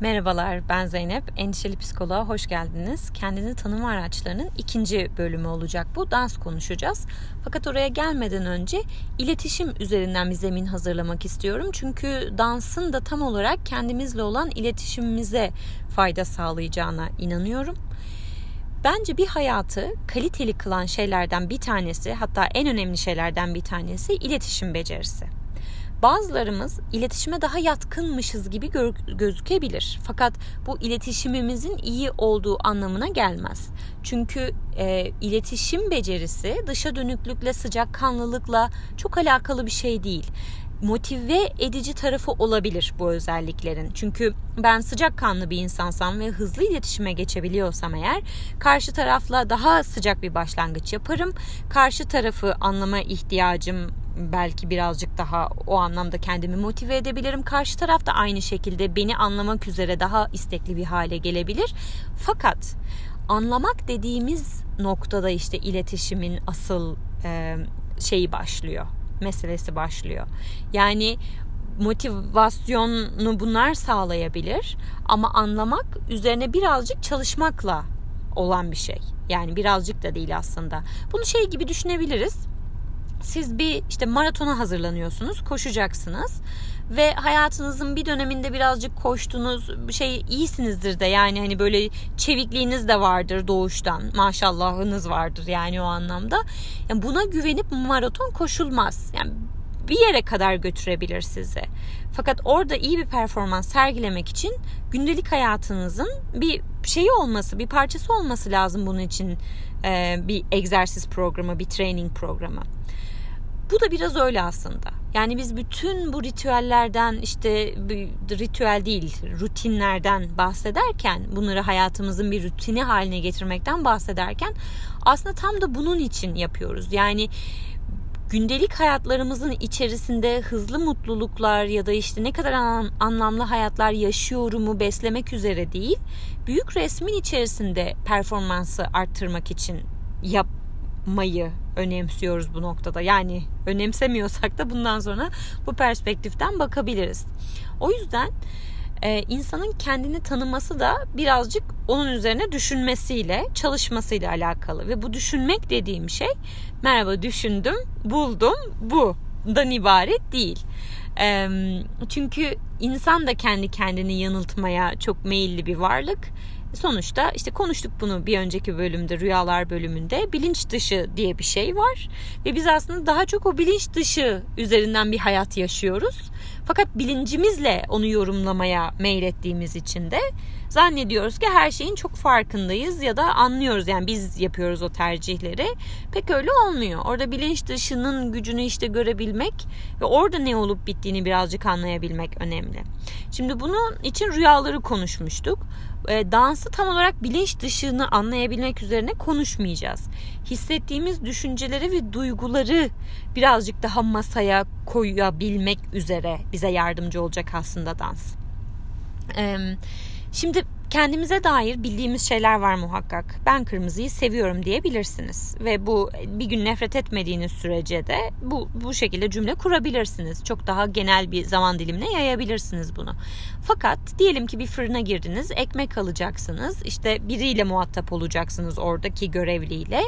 Merhabalar ben Zeynep. Endişeli Psikoloğa hoş geldiniz. Kendini tanıma araçlarının ikinci bölümü olacak bu. Dans konuşacağız. Fakat oraya gelmeden önce iletişim üzerinden bir zemin hazırlamak istiyorum. Çünkü dansın da tam olarak kendimizle olan iletişimimize fayda sağlayacağına inanıyorum. Bence bir hayatı kaliteli kılan şeylerden bir tanesi hatta en önemli şeylerden bir tanesi iletişim becerisi. Bazılarımız iletişime daha yatkınmışız gibi gözükebilir. Fakat bu iletişimimizin iyi olduğu anlamına gelmez. Çünkü e, iletişim becerisi dışa dönüklükle, sıcakkanlılıkla çok alakalı bir şey değil motive edici tarafı olabilir bu özelliklerin. Çünkü ben sıcakkanlı bir insansam ve hızlı iletişime geçebiliyorsam eğer karşı tarafla daha sıcak bir başlangıç yaparım. Karşı tarafı anlama ihtiyacım belki birazcık daha o anlamda kendimi motive edebilirim. Karşı taraf da aynı şekilde beni anlamak üzere daha istekli bir hale gelebilir. Fakat anlamak dediğimiz noktada işte iletişimin asıl e, şeyi başlıyor. Meselesi başlıyor. Yani motivasyonu bunlar sağlayabilir ama anlamak üzerine birazcık çalışmakla olan bir şey. Yani birazcık da değil aslında. Bunu şey gibi düşünebiliriz siz bir işte maratona hazırlanıyorsunuz, koşacaksınız ve hayatınızın bir döneminde birazcık koştunuz, şey iyisinizdir de yani hani böyle çevikliğiniz de vardır doğuştan. Maşallahınız vardır yani o anlamda. Yani buna güvenip maraton koşulmaz. Yani bir yere kadar götürebilir sizi. Fakat orada iyi bir performans sergilemek için gündelik hayatınızın bir şeyi olması, bir parçası olması lazım bunun için bir egzersiz programı, bir training programı. Bu da biraz öyle aslında. Yani biz bütün bu ritüellerden işte ritüel değil rutinlerden bahsederken bunları hayatımızın bir rutini haline getirmekten bahsederken aslında tam da bunun için yapıyoruz. Yani gündelik hayatlarımızın içerisinde hızlı mutluluklar ya da işte ne kadar anlamlı hayatlar yaşıyorumu beslemek üzere değil, büyük resmin içerisinde performansı arttırmak için yap mayı önemsiyoruz bu noktada. Yani önemsemiyorsak da bundan sonra bu perspektiften bakabiliriz. O yüzden e, insanın kendini tanıması da birazcık onun üzerine düşünmesiyle, çalışmasıyla alakalı. Ve bu düşünmek dediğim şey merhaba düşündüm, buldum, bu dan ibaret değil. Çünkü insan da kendi kendini yanıltmaya çok meyilli bir varlık. Sonuçta işte konuştuk bunu bir önceki bölümde rüyalar bölümünde. Bilinç dışı diye bir şey var. Ve biz aslında daha çok o bilinç dışı üzerinden bir hayat yaşıyoruz. Fakat bilincimizle onu yorumlamaya meylettiğimiz için de zannediyoruz ki her şeyin çok farkındayız ya da anlıyoruz yani biz yapıyoruz o tercihleri. Pek öyle olmuyor. Orada bilinç dışının gücünü işte görebilmek ve orada ne olup bittiğini birazcık anlayabilmek önemli. Şimdi bunun için rüyaları konuşmuştuk. E, dansı tam olarak bilinç dışını anlayabilmek üzerine konuşmayacağız. Hissettiğimiz düşünceleri ve duyguları birazcık daha masaya koyabilmek üzere bize yardımcı olacak aslında dans. Şimdi kendimize dair bildiğimiz şeyler var muhakkak. Ben kırmızıyı seviyorum diyebilirsiniz ve bu bir gün nefret etmediğiniz sürece de bu bu şekilde cümle kurabilirsiniz. Çok daha genel bir zaman dilimine yayabilirsiniz bunu. Fakat diyelim ki bir fırına girdiniz, ekmek alacaksınız. İşte biriyle muhatap olacaksınız oradaki görevliyle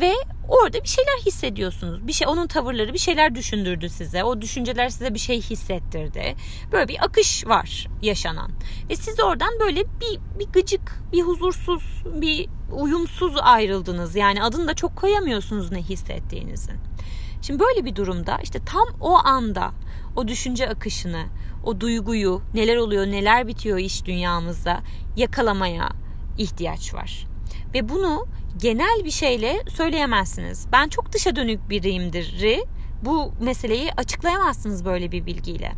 ve orada bir şeyler hissediyorsunuz. Bir şey onun tavırları bir şeyler düşündürdü size. O düşünceler size bir şey hissettirdi. Böyle bir akış var yaşanan. Ve siz oradan böyle bir bir gıcık, bir huzursuz, bir uyumsuz ayrıldınız. Yani adını da çok koyamıyorsunuz ne hissettiğinizin. Şimdi böyle bir durumda işte tam o anda o düşünce akışını, o duyguyu, neler oluyor, neler bitiyor iş dünyamızda yakalamaya ihtiyaç var. Ve bunu genel bir şeyle söyleyemezsiniz. Ben çok dışa dönük biriyimdir. Bu meseleyi açıklayamazsınız böyle bir bilgiyle.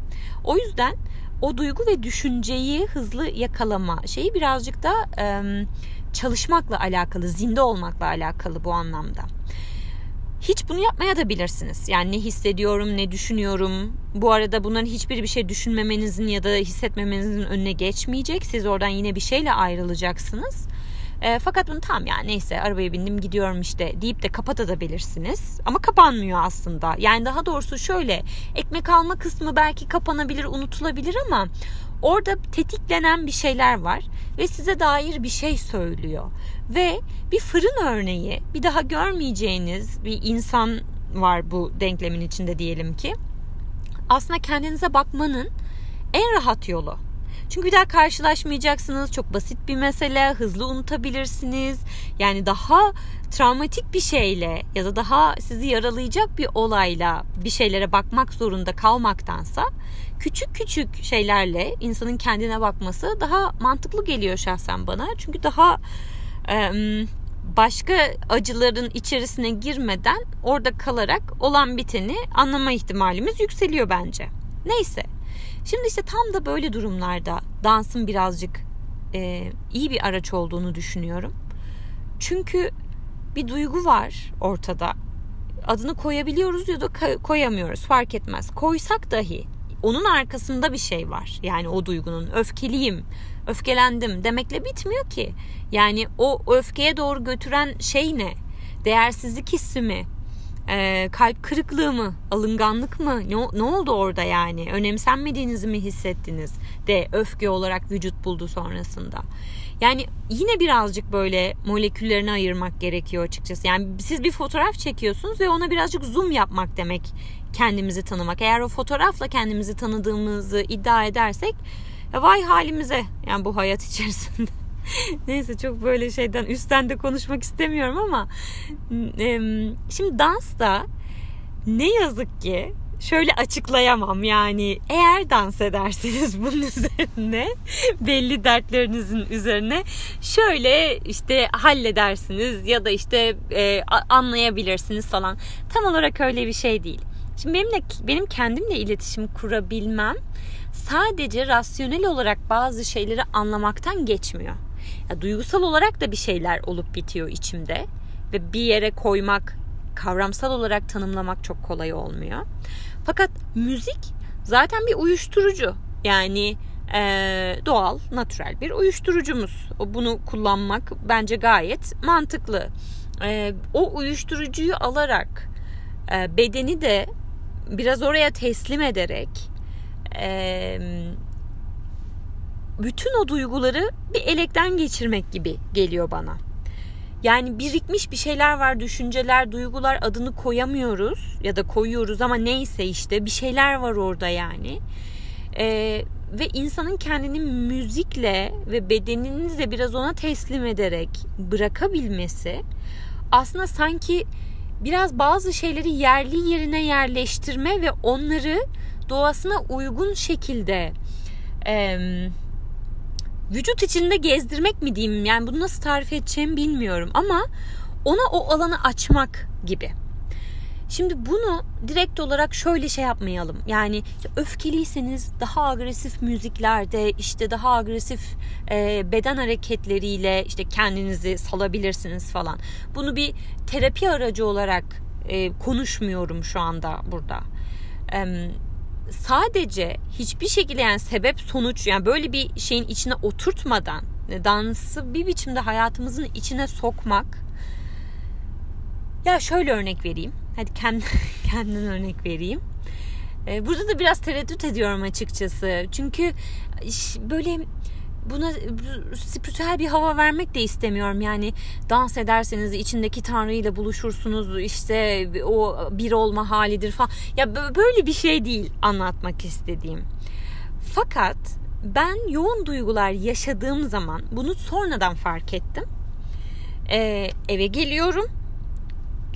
O yüzden o duygu ve düşünceyi hızlı yakalama şeyi birazcık da e, çalışmakla alakalı, zinde olmakla alakalı bu anlamda. Hiç bunu yapmaya da bilirsiniz. Yani ne hissediyorum, ne düşünüyorum. Bu arada bunların hiçbiri bir şey düşünmemenizin ya da hissetmemenizin önüne geçmeyecek. Siz oradan yine bir şeyle ayrılacaksınız. E, fakat bunu tam yani neyse arabaya bindim gidiyorum işte deyip de kapatabilirsiniz. Ama kapanmıyor aslında. Yani daha doğrusu şöyle ekmek alma kısmı belki kapanabilir unutulabilir ama orada tetiklenen bir şeyler var ve size dair bir şey söylüyor. Ve bir fırın örneği, bir daha görmeyeceğiniz bir insan var bu denklemin içinde diyelim ki. Aslında kendinize bakmanın en rahat yolu. Çünkü bir daha karşılaşmayacaksınız. Çok basit bir mesele. Hızlı unutabilirsiniz. Yani daha travmatik bir şeyle ya da daha sizi yaralayacak bir olayla bir şeylere bakmak zorunda kalmaktansa küçük küçük şeylerle insanın kendine bakması daha mantıklı geliyor şahsen bana. Çünkü daha başka acıların içerisine girmeden orada kalarak olan biteni anlama ihtimalimiz yükseliyor bence. Neyse. Şimdi işte tam da böyle durumlarda dansın birazcık e, iyi bir araç olduğunu düşünüyorum. Çünkü bir duygu var ortada. Adını koyabiliyoruz ya da koyamıyoruz fark etmez. Koysak dahi onun arkasında bir şey var. Yani o duygunun öfkeliyim, öfkelendim demekle bitmiyor ki. Yani o öfkeye doğru götüren şey ne? Değersizlik hissi mi? Ee, kalp kırıklığı mı? Alınganlık mı? Ne, ne oldu orada yani? Önemsenmediğinizi mi hissettiniz? De öfke olarak vücut buldu sonrasında. Yani yine birazcık böyle moleküllerini ayırmak gerekiyor açıkçası. Yani siz bir fotoğraf çekiyorsunuz ve ona birazcık zoom yapmak demek kendimizi tanımak. Eğer o fotoğrafla kendimizi tanıdığımızı iddia edersek vay halimize yani bu hayat içerisinde. Neyse çok böyle şeyden üstten de konuşmak istemiyorum ama şimdi dans da ne yazık ki şöyle açıklayamam yani eğer dans ederseniz bunun üzerine belli dertlerinizin üzerine şöyle işte halledersiniz ya da işte e, anlayabilirsiniz falan tam olarak öyle bir şey değil. Şimdi benimle benim kendimle iletişim kurabilmem sadece rasyonel olarak bazı şeyleri anlamaktan geçmiyor. Ya, duygusal olarak da bir şeyler olup bitiyor içimde ve bir yere koymak, kavramsal olarak tanımlamak çok kolay olmuyor. Fakat müzik zaten bir uyuşturucu. Yani e, doğal, natürel bir uyuşturucumuz. Bunu kullanmak bence gayet mantıklı. E, o uyuşturucuyu alarak e, bedeni de biraz oraya teslim ederek e, bütün o duyguları bir elekten geçirmek gibi geliyor bana. Yani birikmiş bir şeyler var, düşünceler, duygular adını koyamıyoruz ya da koyuyoruz ama neyse işte bir şeyler var orada yani. Ee, ve insanın kendini müzikle ve bedenini de biraz ona teslim ederek bırakabilmesi aslında sanki biraz bazı şeyleri yerli yerine yerleştirme ve onları doğasına uygun şekilde e, vücut içinde gezdirmek mi diyeyim yani bunu nasıl tarif edeceğimi bilmiyorum ama ona o alanı açmak gibi. Şimdi bunu direkt olarak şöyle şey yapmayalım. Yani işte öfkeliyseniz daha agresif müziklerde işte daha agresif e, beden hareketleriyle işte kendinizi salabilirsiniz falan. Bunu bir terapi aracı olarak e, konuşmuyorum şu anda burada. E, sadece hiçbir şekilde yani sebep sonuç yani böyle bir şeyin içine oturtmadan dansı bir biçimde hayatımızın içine sokmak ya şöyle örnek vereyim Hadi kendi, kendin örnek vereyim. Ee, burada da biraz tereddüt ediyorum açıkçası. Çünkü böyle buna spiritüel bir hava vermek de istemiyorum. Yani dans ederseniz içindeki tanrıyla buluşursunuz. işte o bir olma halidir falan. Ya böyle bir şey değil anlatmak istediğim. Fakat ben yoğun duygular yaşadığım zaman bunu sonradan fark ettim. Ee, eve geliyorum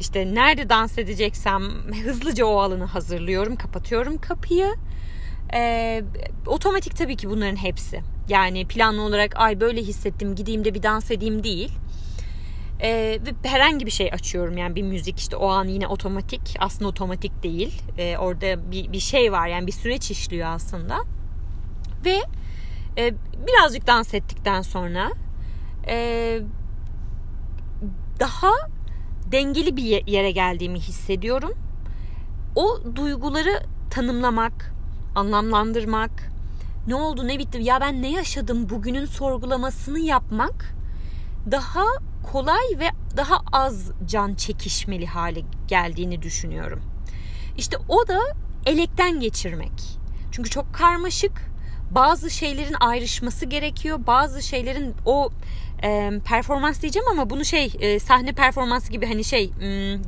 işte nerede dans edeceksem hızlıca o alanı hazırlıyorum, kapatıyorum kapıyı. Ee, otomatik tabii ki bunların hepsi. Yani planlı olarak ay böyle hissettim gideyim de bir dans edeyim. değil. Ee, ve herhangi bir şey açıyorum. Yani bir müzik işte o an yine otomatik aslında otomatik değil. Ee, orada bir, bir şey var. Yani bir süreç işliyor aslında. Ve e, birazcık dans ettikten sonra e, daha dengeli bir yere geldiğimi hissediyorum. O duyguları tanımlamak, anlamlandırmak, ne oldu ne bitti ya ben ne yaşadım bugünün sorgulamasını yapmak daha kolay ve daha az can çekişmeli hale geldiğini düşünüyorum. İşte o da elekten geçirmek. Çünkü çok karmaşık, bazı şeylerin ayrışması gerekiyor. Bazı şeylerin o e, performans diyeceğim ama bunu şey e, sahne performansı gibi hani şey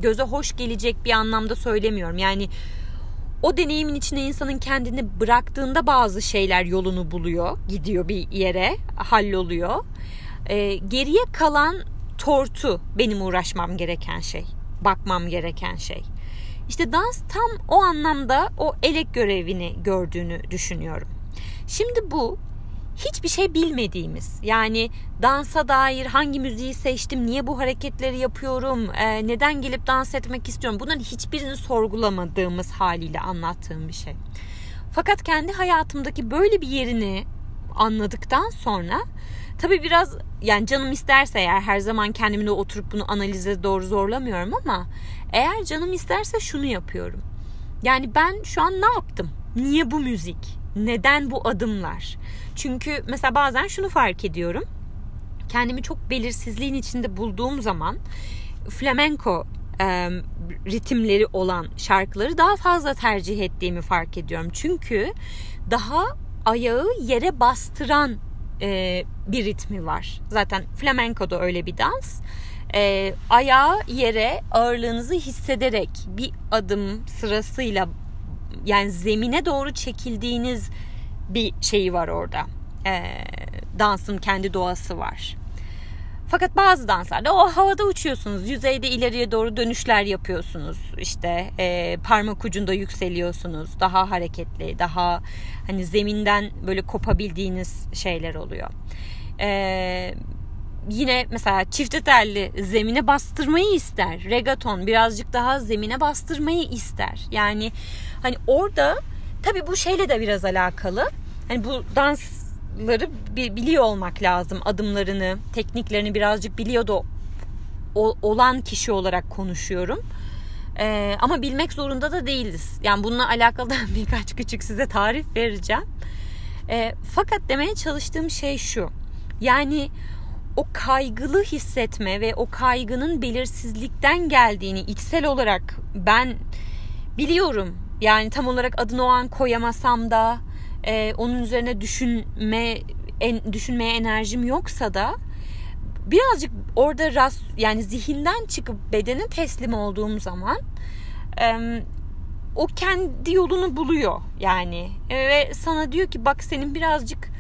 göze hoş gelecek bir anlamda söylemiyorum. Yani o deneyimin içine insanın kendini bıraktığında bazı şeyler yolunu buluyor, gidiyor bir yere, halloluyor. E, geriye kalan tortu benim uğraşmam gereken şey, bakmam gereken şey. İşte dans tam o anlamda o elek görevini gördüğünü düşünüyorum. Şimdi bu hiçbir şey bilmediğimiz yani dansa dair hangi müziği seçtim, niye bu hareketleri yapıyorum, e, neden gelip dans etmek istiyorum bunların hiçbirini sorgulamadığımız haliyle anlattığım bir şey. Fakat kendi hayatımdaki böyle bir yerini anladıktan sonra tabii biraz yani canım isterse eğer her zaman kendimle oturup bunu analize doğru zorlamıyorum ama eğer canım isterse şunu yapıyorum. Yani ben şu an ne yaptım? Niye bu müzik? Neden bu adımlar? Çünkü mesela bazen şunu fark ediyorum. Kendimi çok belirsizliğin içinde bulduğum zaman flamenco e, ritimleri olan şarkıları daha fazla tercih ettiğimi fark ediyorum. Çünkü daha ayağı yere bastıran e, bir ritmi var. Zaten flamenco da öyle bir dans. E, ayağı yere ağırlığınızı hissederek bir adım sırasıyla yani zemine doğru çekildiğiniz bir şeyi var orada. E, dansın kendi doğası var. Fakat bazı danslarda o havada uçuyorsunuz. Yüzeyde ileriye doğru dönüşler yapıyorsunuz. İşte e, parmak ucunda yükseliyorsunuz. Daha hareketli, daha hani zeminden böyle kopabildiğiniz şeyler oluyor. E, yine mesela çifte telli zemine bastırmayı ister. Regaton birazcık daha zemine bastırmayı ister. Yani hani orada tabii bu şeyle de biraz alakalı. Hani bu dansları biliyor olmak lazım. Adımlarını, tekniklerini birazcık biliyor da olan kişi olarak konuşuyorum. Ee, ama bilmek zorunda da değiliz. Yani bununla alakalı da birkaç küçük size tarif vereceğim. Ee, fakat demeye çalıştığım şey şu. Yani o kaygılı hissetme ve o kaygının belirsizlikten geldiğini içsel olarak ben biliyorum. Yani tam olarak adını o an koyamasam da e, onun üzerine düşünme en, düşünmeye enerjim yoksa da birazcık orada rast yani zihinden çıkıp bedene teslim olduğum zaman e, o kendi yolunu buluyor yani. E, ve sana diyor ki bak senin birazcık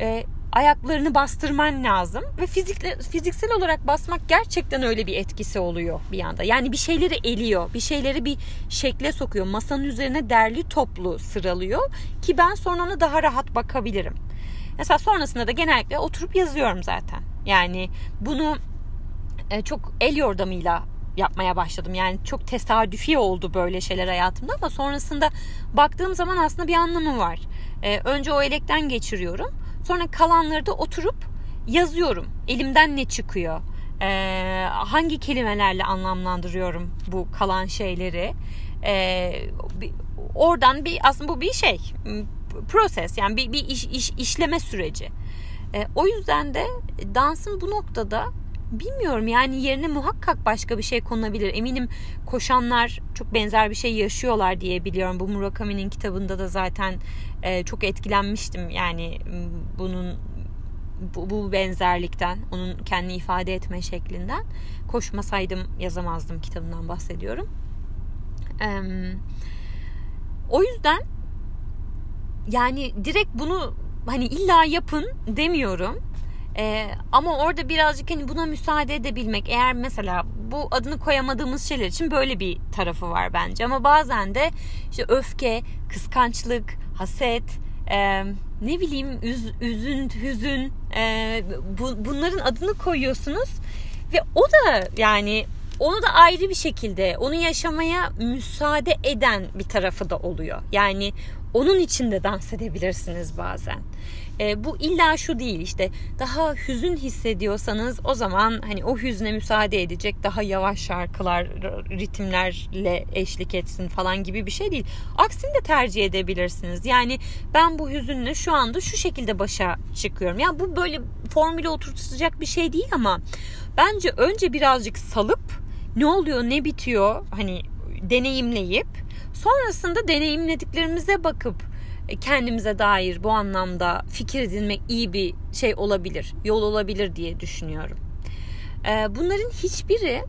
e, ayaklarını bastırman lazım ve fizikle, fiziksel olarak basmak gerçekten öyle bir etkisi oluyor bir anda. Yani bir şeyleri eliyor, bir şeyleri bir şekle sokuyor. Masanın üzerine derli toplu sıralıyor ki ben sonra ona daha rahat bakabilirim. Mesela sonrasında da genellikle oturup yazıyorum zaten. Yani bunu e, çok el yordamıyla yapmaya başladım. Yani çok tesadüfi oldu böyle şeyler hayatımda ama sonrasında baktığım zaman aslında bir anlamı var. E, önce o elekten geçiriyorum Sonra kalanları da oturup yazıyorum. Elimden ne çıkıyor? Ee, hangi kelimelerle anlamlandırıyorum bu kalan şeyleri? Ee, oradan bir aslında bu bir şey proses yani bir, bir iş, iş işleme süreci. Ee, o yüzden de dansın bu noktada bilmiyorum yani yerine muhakkak başka bir şey konulabilir. Eminim koşanlar çok benzer bir şey yaşıyorlar diye biliyorum. Bu Murakami'nin kitabında da zaten e, çok etkilenmiştim. Yani bunun bu, bu benzerlikten, onun kendi ifade etme şeklinden. Koşmasaydım yazamazdım kitabından bahsediyorum. E, o yüzden yani direkt bunu hani illa yapın demiyorum. Ee, ama orada birazcık hani buna müsaade edebilmek eğer mesela bu adını koyamadığımız şeyler için böyle bir tarafı var bence ama bazen de işte öfke, kıskançlık, haset, e, ne bileyim üz, üzün, hüzün e, bu, bunların adını koyuyorsunuz ve o da yani onu da ayrı bir şekilde onu yaşamaya müsaade eden bir tarafı da oluyor. Yani onun içinde dans edebilirsiniz bazen. E, bu illa şu değil işte daha hüzün hissediyorsanız o zaman hani o hüzne müsaade edecek daha yavaş şarkılar ritimlerle eşlik etsin falan gibi bir şey değil. Aksini de tercih edebilirsiniz. Yani ben bu hüzünle şu anda şu şekilde başa çıkıyorum. Yani bu böyle formüle oturtacak bir şey değil ama bence önce birazcık salıp ne oluyor ne bitiyor hani deneyimleyip sonrasında deneyimlediklerimize bakıp kendimize dair bu anlamda fikir edinmek iyi bir şey olabilir, yol olabilir diye düşünüyorum. E, bunların hiçbiri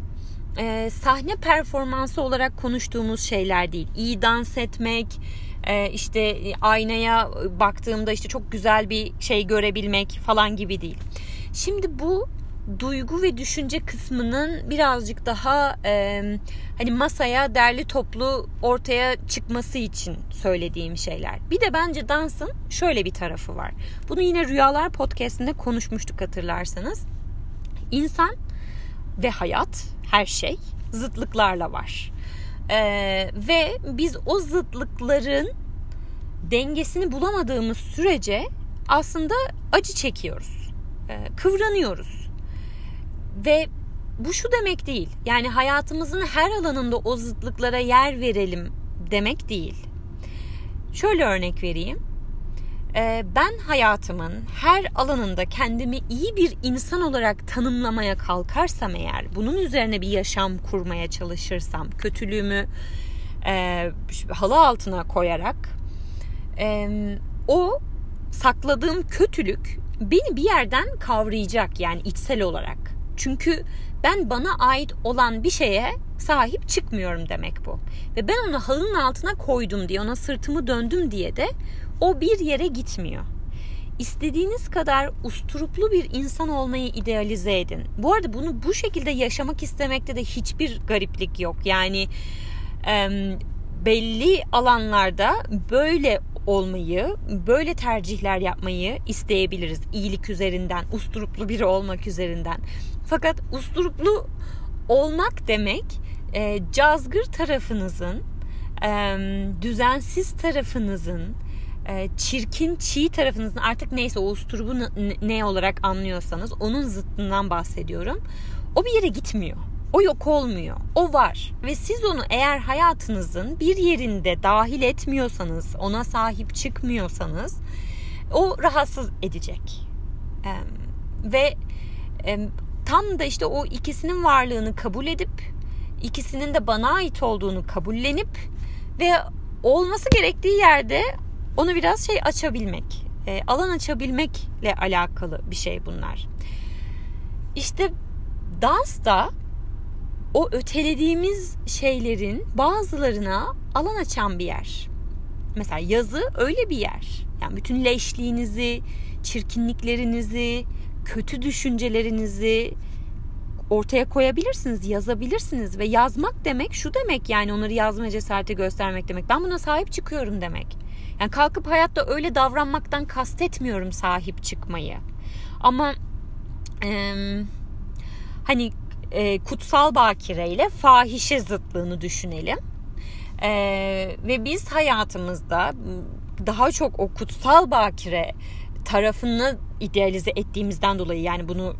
e, sahne performansı olarak konuştuğumuz şeyler değil. İyi dans etmek, e, işte aynaya baktığımda işte çok güzel bir şey görebilmek falan gibi değil. Şimdi bu duygu ve düşünce kısmının birazcık daha e, hani masaya derli toplu ortaya çıkması için söylediğim şeyler. Bir de bence dansın şöyle bir tarafı var. Bunu yine Rüyalar podcastinde konuşmuştuk hatırlarsanız. İnsan ve hayat her şey zıtlıklarla var. Ee, ve biz o zıtlıkların dengesini bulamadığımız sürece aslında acı çekiyoruz. Ee, kıvranıyoruz. Ve bu şu demek değil. Yani hayatımızın her alanında o zıtlıklara yer verelim demek değil. Şöyle örnek vereyim. Ee, ben hayatımın her alanında kendimi iyi bir insan olarak tanımlamaya kalkarsam eğer, bunun üzerine bir yaşam kurmaya çalışırsam, kötülüğümü e, halı altına koyarak, o sakladığım kötülük beni bir yerden kavrayacak yani içsel olarak. Çünkü ben bana ait olan bir şeye sahip çıkmıyorum demek bu. Ve ben onu halının altına koydum diye, ona sırtımı döndüm diye de o bir yere gitmiyor. İstediğiniz kadar usturuplu bir insan olmayı idealize edin. Bu arada bunu bu şekilde yaşamak istemekte de hiçbir gariplik yok. Yani e, belli alanlarda böyle olmayı, böyle tercihler yapmayı isteyebiliriz. İyilik üzerinden, usturuplu biri olmak üzerinden. Fakat usturuplu olmak demek e, cazgır tarafınızın, e, düzensiz tarafınızın, e, çirkin çiğ tarafınızın artık neyse o usturubu ne olarak anlıyorsanız onun zıttından bahsediyorum. O bir yere gitmiyor. O yok olmuyor. O var. Ve siz onu eğer hayatınızın bir yerinde dahil etmiyorsanız, ona sahip çıkmıyorsanız o rahatsız edecek. Ee, ve e, tam da işte o ikisinin varlığını kabul edip ikisinin de bana ait olduğunu kabullenip ve olması gerektiği yerde onu biraz şey açabilmek, e, alan açabilmekle alakalı bir şey bunlar. İşte dans da o ötelediğimiz şeylerin bazılarına alan açan bir yer. Mesela yazı öyle bir yer. Yani bütün leşliğinizi, çirkinliklerinizi, kötü düşüncelerinizi ortaya koyabilirsiniz, yazabilirsiniz ve yazmak demek şu demek yani onları yazma cesareti göstermek demek. Ben buna sahip çıkıyorum demek. Yani kalkıp hayatta öyle davranmaktan kastetmiyorum sahip çıkmayı. Ama e, hani e, kutsal bakire ile fahişe zıtlığını düşünelim. E, ve biz hayatımızda daha çok o kutsal bakire tarafını idealize ettiğimizden dolayı yani bunu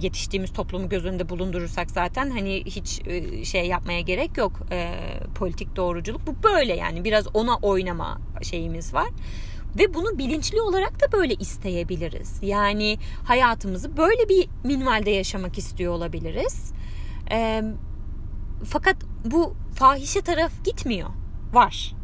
yetiştiğimiz toplumu göz önünde bulundurursak zaten hani hiç e, şey yapmaya gerek yok e, politik doğruculuk bu böyle yani biraz ona oynama şeyimiz var ve bunu bilinçli olarak da böyle isteyebiliriz yani hayatımızı böyle bir minvalde yaşamak istiyor olabiliriz e, fakat bu fahişe taraf gitmiyor var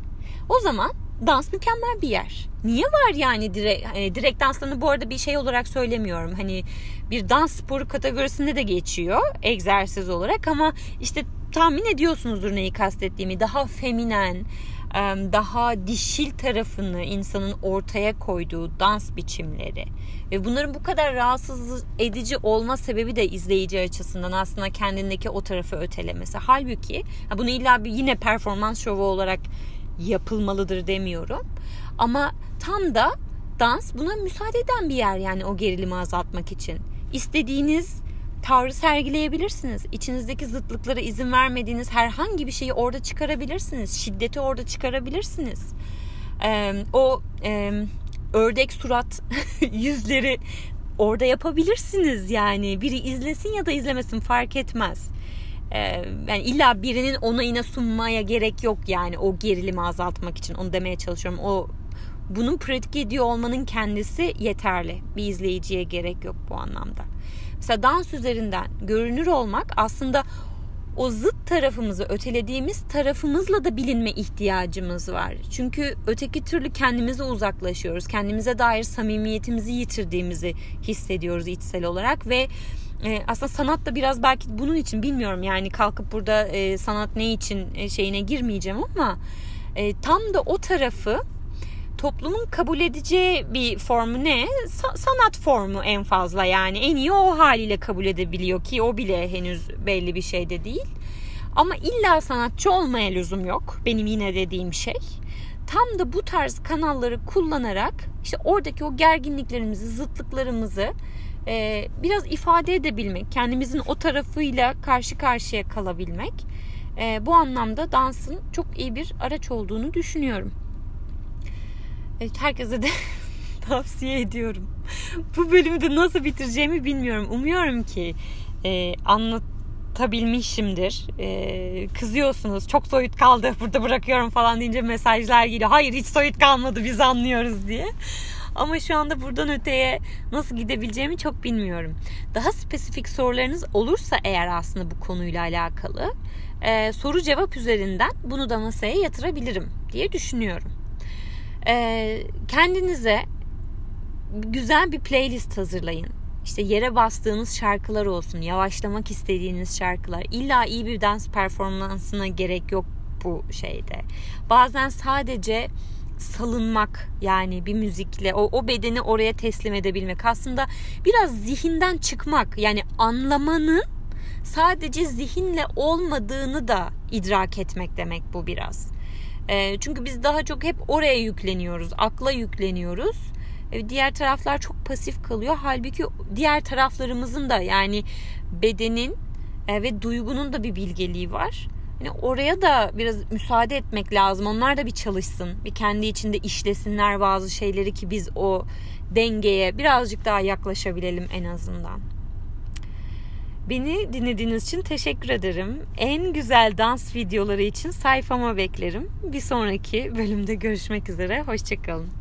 o zaman dans mükemmel bir yer. Niye var yani direkt, hani direkt danslarını bu arada bir şey olarak söylemiyorum. Hani bir dans sporu kategorisinde de geçiyor egzersiz olarak ama işte tahmin ediyorsunuzdur neyi kastettiğimi. Daha feminen, daha dişil tarafını insanın ortaya koyduğu dans biçimleri ve bunların bu kadar rahatsız edici olma sebebi de izleyici açısından aslında kendindeki o tarafı ötelemesi. Halbuki bunu illa bir yine performans şovu olarak yapılmalıdır demiyorum. Ama tam da dans buna müsaade eden bir yer yani o gerilimi azaltmak için. İstediğiniz tavrı sergileyebilirsiniz. İçinizdeki zıtlıklara izin vermediğiniz herhangi bir şeyi orada çıkarabilirsiniz. Şiddeti orada çıkarabilirsiniz. Ee, o e, ördek surat yüzleri orada yapabilirsiniz yani. Biri izlesin ya da izlemesin fark etmez. Ee, yani illa birinin onayına sunmaya gerek yok yani o gerilimi azaltmak için onu demeye çalışıyorum. O bunun pratik ediyor olmanın kendisi yeterli. Bir izleyiciye gerek yok bu anlamda. Mesela dans üzerinden görünür olmak aslında o zıt tarafımızı ötelediğimiz tarafımızla da bilinme ihtiyacımız var. Çünkü öteki türlü kendimize uzaklaşıyoruz. Kendimize dair samimiyetimizi yitirdiğimizi hissediyoruz içsel olarak ve e, aslında sanat da biraz belki bunun için bilmiyorum yani kalkıp burada e, sanat ne için e, şeyine girmeyeceğim ama tam da o tarafı toplumun kabul edeceği bir formu ne? Sa- sanat formu en fazla yani en iyi o haliyle kabul edebiliyor ki o bile henüz belli bir şey de değil. Ama illa sanatçı olmaya lüzum yok. Benim yine dediğim şey. Tam da bu tarz kanalları kullanarak işte oradaki o gerginliklerimizi, zıtlıklarımızı e, biraz ifade edebilmek, kendimizin o tarafıyla karşı karşıya kalabilmek. E, bu anlamda dansın çok iyi bir araç olduğunu düşünüyorum. Evet, herkese de tavsiye ediyorum. Bu bölümü de nasıl bitireceğimi bilmiyorum. Umuyorum ki e, anlatabilmişimdir. E, kızıyorsunuz çok soyut kaldı burada bırakıyorum falan deyince mesajlar geliyor. Hayır hiç soyut kalmadı biz anlıyoruz diye. Ama şu anda buradan öteye nasıl gidebileceğimi çok bilmiyorum. Daha spesifik sorularınız olursa eğer aslında bu konuyla alakalı e, soru cevap üzerinden bunu da masaya yatırabilirim diye düşünüyorum. E, kendinize güzel bir playlist hazırlayın. İşte yere bastığınız şarkılar olsun, yavaşlamak istediğiniz şarkılar. İlla iyi bir dans performansına gerek yok bu şeyde. Bazen sadece salınmak yani bir müzikle o, o bedeni oraya teslim edebilmek aslında biraz zihinden çıkmak yani anlamanın sadece zihinle olmadığını da idrak etmek demek bu biraz. E, çünkü biz daha çok hep oraya yükleniyoruz, akla yükleniyoruz. E, diğer taraflar çok pasif kalıyor. Halbuki diğer taraflarımızın da yani bedenin e, ve duygunun da bir bilgeliği var. Yani oraya da biraz müsaade etmek lazım. Onlar da bir çalışsın. Bir kendi içinde işlesinler bazı şeyleri ki biz o dengeye birazcık daha yaklaşabilelim en azından. Beni dinlediğiniz için teşekkür ederim. En güzel dans videoları için sayfama beklerim. Bir sonraki bölümde görüşmek üzere. Hoşçakalın.